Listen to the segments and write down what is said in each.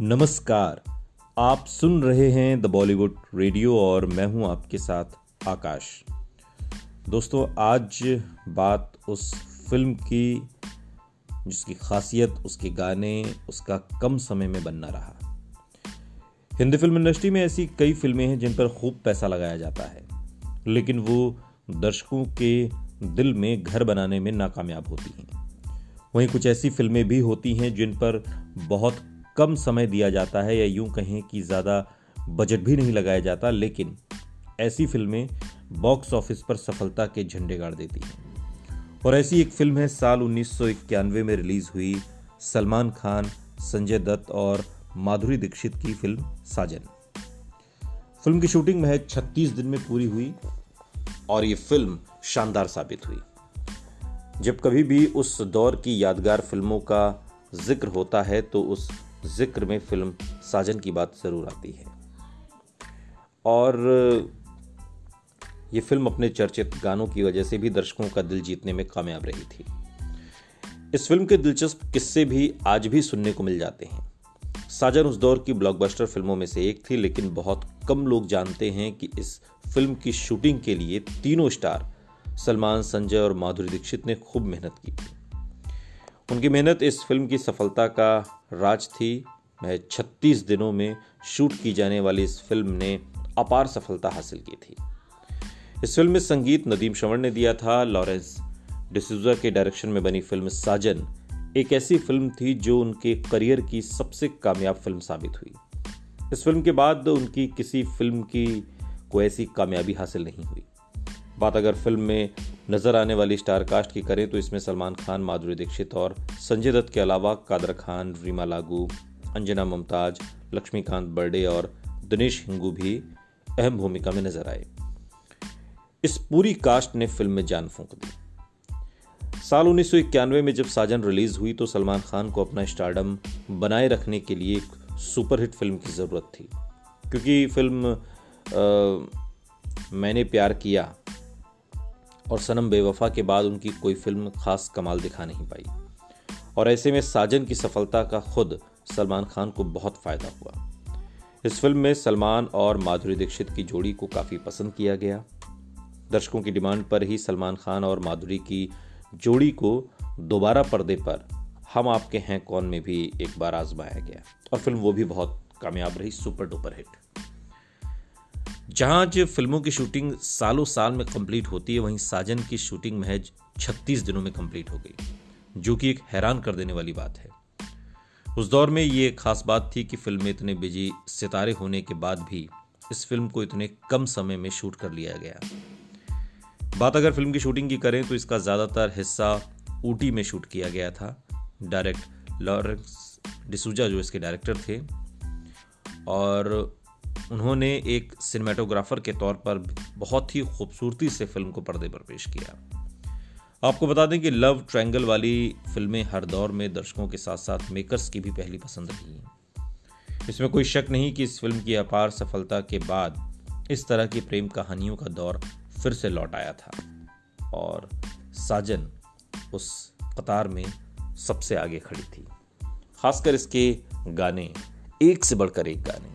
नमस्कार। आप सुन रहे हैं द बॉलीवुड रेडियो और मैं हूँ आपके साथ आकाश। दोस्तों, आज बात उस फ़िल्म की जिसकी खासियत, उसके गाने, उसका कम समय में बनना रहा। हिंदी फ़िल्म इंडस्ट्री में ऐसी कई फ़िल्में हैं जिन पर खूब पैसा लगाया जाता है, लेकिन वो दर्शकों के दिल में घर बनाने में नाकामयाब होती हैं। वहीं कुछ ऐसी फ़िल्में भी होती हैं जिन पर बहुत कम समय दिया जाता है या यूँ कहें कि ज़्यादा बजट भी नहीं लगाया जाता, लेकिन ऐसी फ़िल्में बॉक्स ऑफ़िस पर सफलता के झंडे गाड़ देती हैं। और ऐसी एक फ़िल्म है, साल उन्नीस में रिलीज़ हुई, सलमान खान, संजय दत्त और माधुरी दीक्षित की फ़िल्म साजन। फ़िल्म की शूटिंग महज 36 दिन में पूरी हुई और ये फ़िल्म शानदार साबित हुई। जब कभी भी उस दौर की यादगार फ़िल्मों का ज़िक्र होता है तो उस ज़िक्र में फ़िल्म साजन की बात ज़रूर आती है। और, ये फ़िल्म अपने चर्चित गानों की वजह से भी दर्शकों का दिल जीतने में कामयाब रही थी। इस फ़िल्म के दिलचस्प किस्से भी आज भी सुनने को मिल जाते हैं। साजन उस दौर की ब्लॉकबस्टर फ़िल्मों में से एक थी, लेकिन बहुत कम लोग जानते हैं कि इस फ़िल्म की शूटिंग के लिए तीनों स्टार, सलमान, संजय और माधुरी दीक्षित ने खूब मेहनत की थी। उनकी मेहनत इस फ़िल्म की सफलता का राज थी। महज 36 दिनों में शूट की जाने वाली इस फ़िल्म ने अपार सफलता हासिल की थी। इस फ़िल्म में संगीत नदीम श्रवण ने दिया था, लॉरेंस डिसूजा के डायरेक्शन में बनी फ़िल्म साजन एक ऐसी फ़िल्म थी जो उनके करियर की सबसे कामयाब फ़िल्म साबित हुई। इस फ़िल्म के बाद उनकी किसी फ़िल्म की कोई ऐसी कामयाबी हासिल नहीं हुई। बात अगर फ़िल्म में नज़र आने वाली स्टार कास्ट की करें तो इसमें सलमान खान माधुरी दीक्षित और संजय दत्त के अलावा कादर खान रीमा लागू अंजना मुमताज़ लक्ष्मीकांत बर्डे और दिनेश हिंगू भी अहम भूमिका में नज़र आए। इस पूरी कास्ट ने फ़िल्म में जान फूंक दी। साल उन्नीस सौ इक्यानवे में जब साजन रिलीज़ हुई तो सलमान खान को अपना स्टारडम बनाए रखने के लिए एक सुपरहिट फ़िल्म की ज़रूरत थी। क्योंकि फ़िल्म आ, मैंने प्यार किया और सनम बेवफा के बाद उनकी कोई फ़िल्म खास कमाल दिखा नहीं पाई। और ऐसे में साजन की सफलता का खुद सलमान खान को बहुत फ़ायदा हुआ। इस फ़िल्म में सलमान और माधुरी दीक्षित की जोड़ी को काफ़ी पसंद किया गया। दर्शकों की डिमांड पर ही सलमान खान और माधुरी की जोड़ी को दोबारा पर्दे पर हम आपके हैं कौन में भी एक बार आजमाया गया। और फ़िल्म वो भी बहुत कामयाब रही, सुपर डुपर हिट। जहाँ जो फ़िल्मों की शूटिंग सालों साल में कंप्लीट होती है, वहीं साजन की शूटिंग महज 36 दिनों में कंप्लीट हो गई, जो कि एक हैरान कर देने वाली बात है। उस दौर में ये खास बात थी कि फ़िल्म में इतने बिज़ी सितारे होने के बाद भी इस फ़िल्म को इतने कम समय में शूट कर लिया गया। बात अगर फ़िल्म की शूटिंग की करें तो इसका ज़्यादातर हिस्सा ऊटी में शूट किया गया था। डायरेक्ट लॉरेंस डिसूजा, जो इसके डायरेक्टर थे, और उन्होंने एक सिनेमाटोग्राफर के तौर पर बहुत ही खूबसूरती से फ़िल्म को पर्दे पर पेश किया। आपको बता दें कि लव ट्रायंगल वाली फ़िल्में हर दौर में दर्शकों के साथ साथ मेकर्स की भी पहली पसंद रही हैं। इसमें कोई शक नहीं कि इस फ़िल्म की अपार सफलता के बाद इस तरह की प्रेम कहानियों का दौर फिर से लौट आया था और साजन उस कतार में सबसे आगे खड़ी थी। खासकर इसके गाने, एक से बढ़कर एक गाने।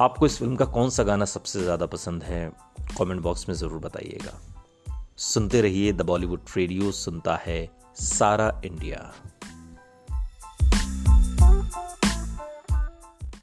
आपको इस फ़िल्म का कौन सा गाना सबसे ज़्यादा पसंद है? कमेंट बॉक्स में ज़रूर बताइएगा। सुनते रहिए द बॉलीवुड रेडियो, सुनता है सारा इंडिया।